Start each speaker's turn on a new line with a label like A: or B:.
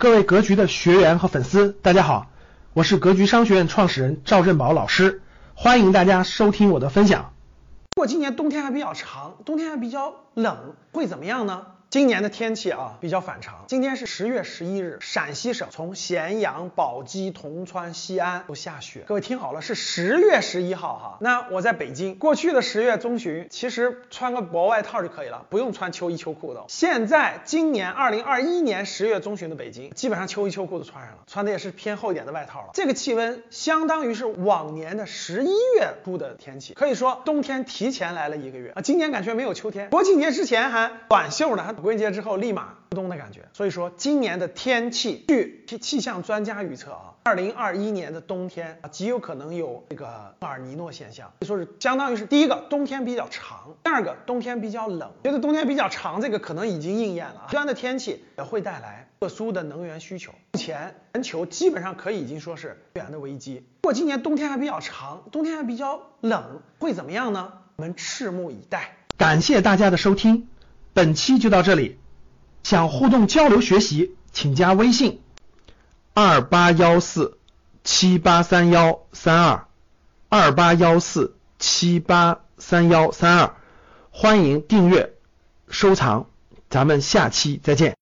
A: 各位格局的学员和粉丝，大家好，我是格局商学院创始人赵振宝老师，欢迎大家收听我的分享。
B: 如果今年冬天还比较长，冬天还比较冷，会怎么样呢？今年的天气啊比较反常。今天是十月十一日，陕西省从咸阳、宝鸡、铜川、西安都下雪。各位听好了，是十月十一号哈。那我在北京，过去的十月中旬，其实穿个薄外套就可以了，不用穿秋衣秋裤的。现在今年二零二一年十月中旬的北京，基本上秋衣秋裤都穿上了，穿的也是偏厚一点的外套了。这个气温相当于是往年的十一月初的天气，可以说冬天提前来了一个月啊。今年感觉没有秋天，国庆节之前还短袖呢，还。国庆节之后立马入冬的感觉，所以说今年的天气，据气气象专家预测啊，二零二一年的冬天啊极有可能有这个厄尔尼诺现象，就说是相当于是第一个冬天比较长，第二个冬天比较冷。觉得冬天比较长，这个可能已经应验了。极端的天气也会带来特殊的能源需求，目前全球基本上可以已经说是能源的危机。如果今年冬天还比较长，冬天还比较冷，会怎么样呢？我们拭目以待。
A: 感谢大家的收听。本期就到这里，想互动交流学习，请加微信二八幺四七八三幺三二二八幺四七八三幺三二，欢迎订阅收藏，咱们下期再见。